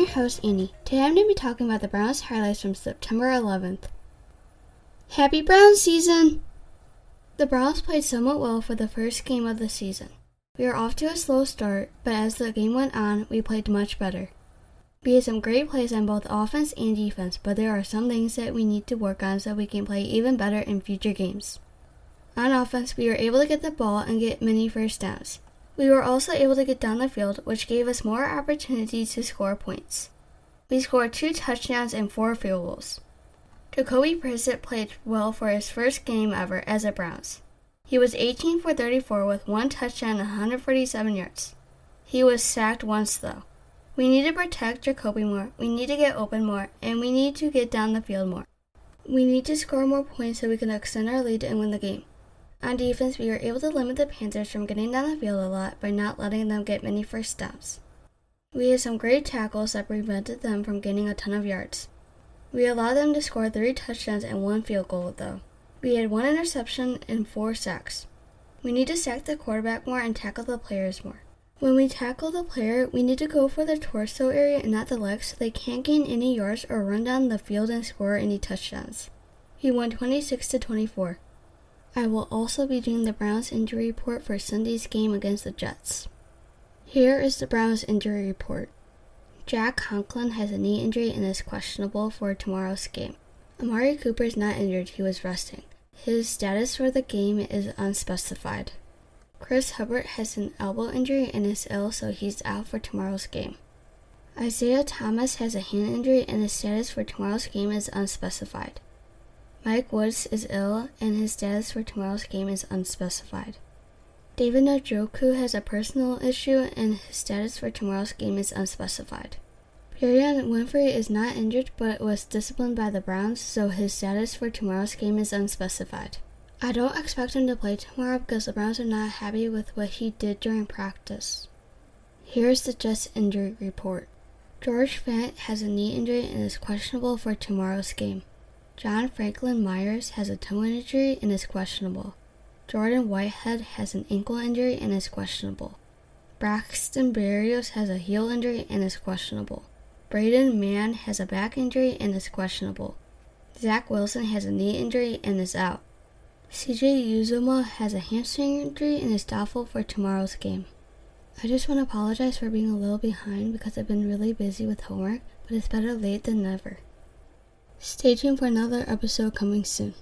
Your host, Annie. Today I'm going to be talking about the Browns highlights from September 11th. Happy Browns season! The Browns played somewhat well for the first game of the season. We were off to a slow start, but as the game went on, we played much better. We had some great plays on both offense and defense, but there are some things that we need to work on so we can play even better in future games. On offense, we were able to get the ball and get many first downs. We were also able to get down the field, which gave us more opportunities to score points. We scored two touchdowns and four field goals. Jacoby Brissett played well for his first game ever as a Browns. He was 18 for 34 with one touchdown and 147 yards. He was sacked once though. We need to protect Jacoby more, we need to get open more, and we need to get down the field more. We need to score more points so we can extend our lead and win the game. On defense, we were able to limit the Panthers from getting down the field a lot by not letting them get many first downs. We had some great tackles that prevented them from gaining a ton of yards. We allowed them to score three touchdowns and one field goal, though. We had one interception and four sacks. We need to sack the quarterback more and tackle the players more. When we tackle the player, we need to go for the torso area and not the legs so they can't gain any yards or run down the field and score any touchdowns. He won 26 to 24. I will also be doing the Browns injury report for Sunday's game against the Jets. Here is the Browns injury report. Jack Conklin has a knee injury and is questionable for tomorrow's game. Amari Cooper is not injured, he was resting. His status for the game is unspecified. Chris Hubbard has an elbow injury and is ill, so he's out for tomorrow's game. Isaiah Thomas has a hand injury and his status for tomorrow's game is unspecified. Mike Woods is ill and his status for tomorrow's game is unspecified. David Njoku has a personal issue and his status for tomorrow's game is unspecified. Perrion Winfrey is not injured but was disciplined by the Browns, so his status for tomorrow's game is unspecified. I don't expect him to play tomorrow because the Browns are not happy with what he did during practice. Here's the Jets injury report. George Fant has a knee injury and is questionable for tomorrow's game. John Franklin Myers has a toe injury and is questionable. Jordan Whitehead has an ankle injury and is questionable. Braxton Berrios has a heel injury and is questionable. Braden Mann has a back injury and is questionable. Zach Wilson has a knee injury and is out. CJ Uzomah has a hamstring injury and is doubtful for tomorrow's game. I just want to apologize for being a little behind because I've been really busy with homework, but it's better late than never. Stay tuned for another episode coming soon.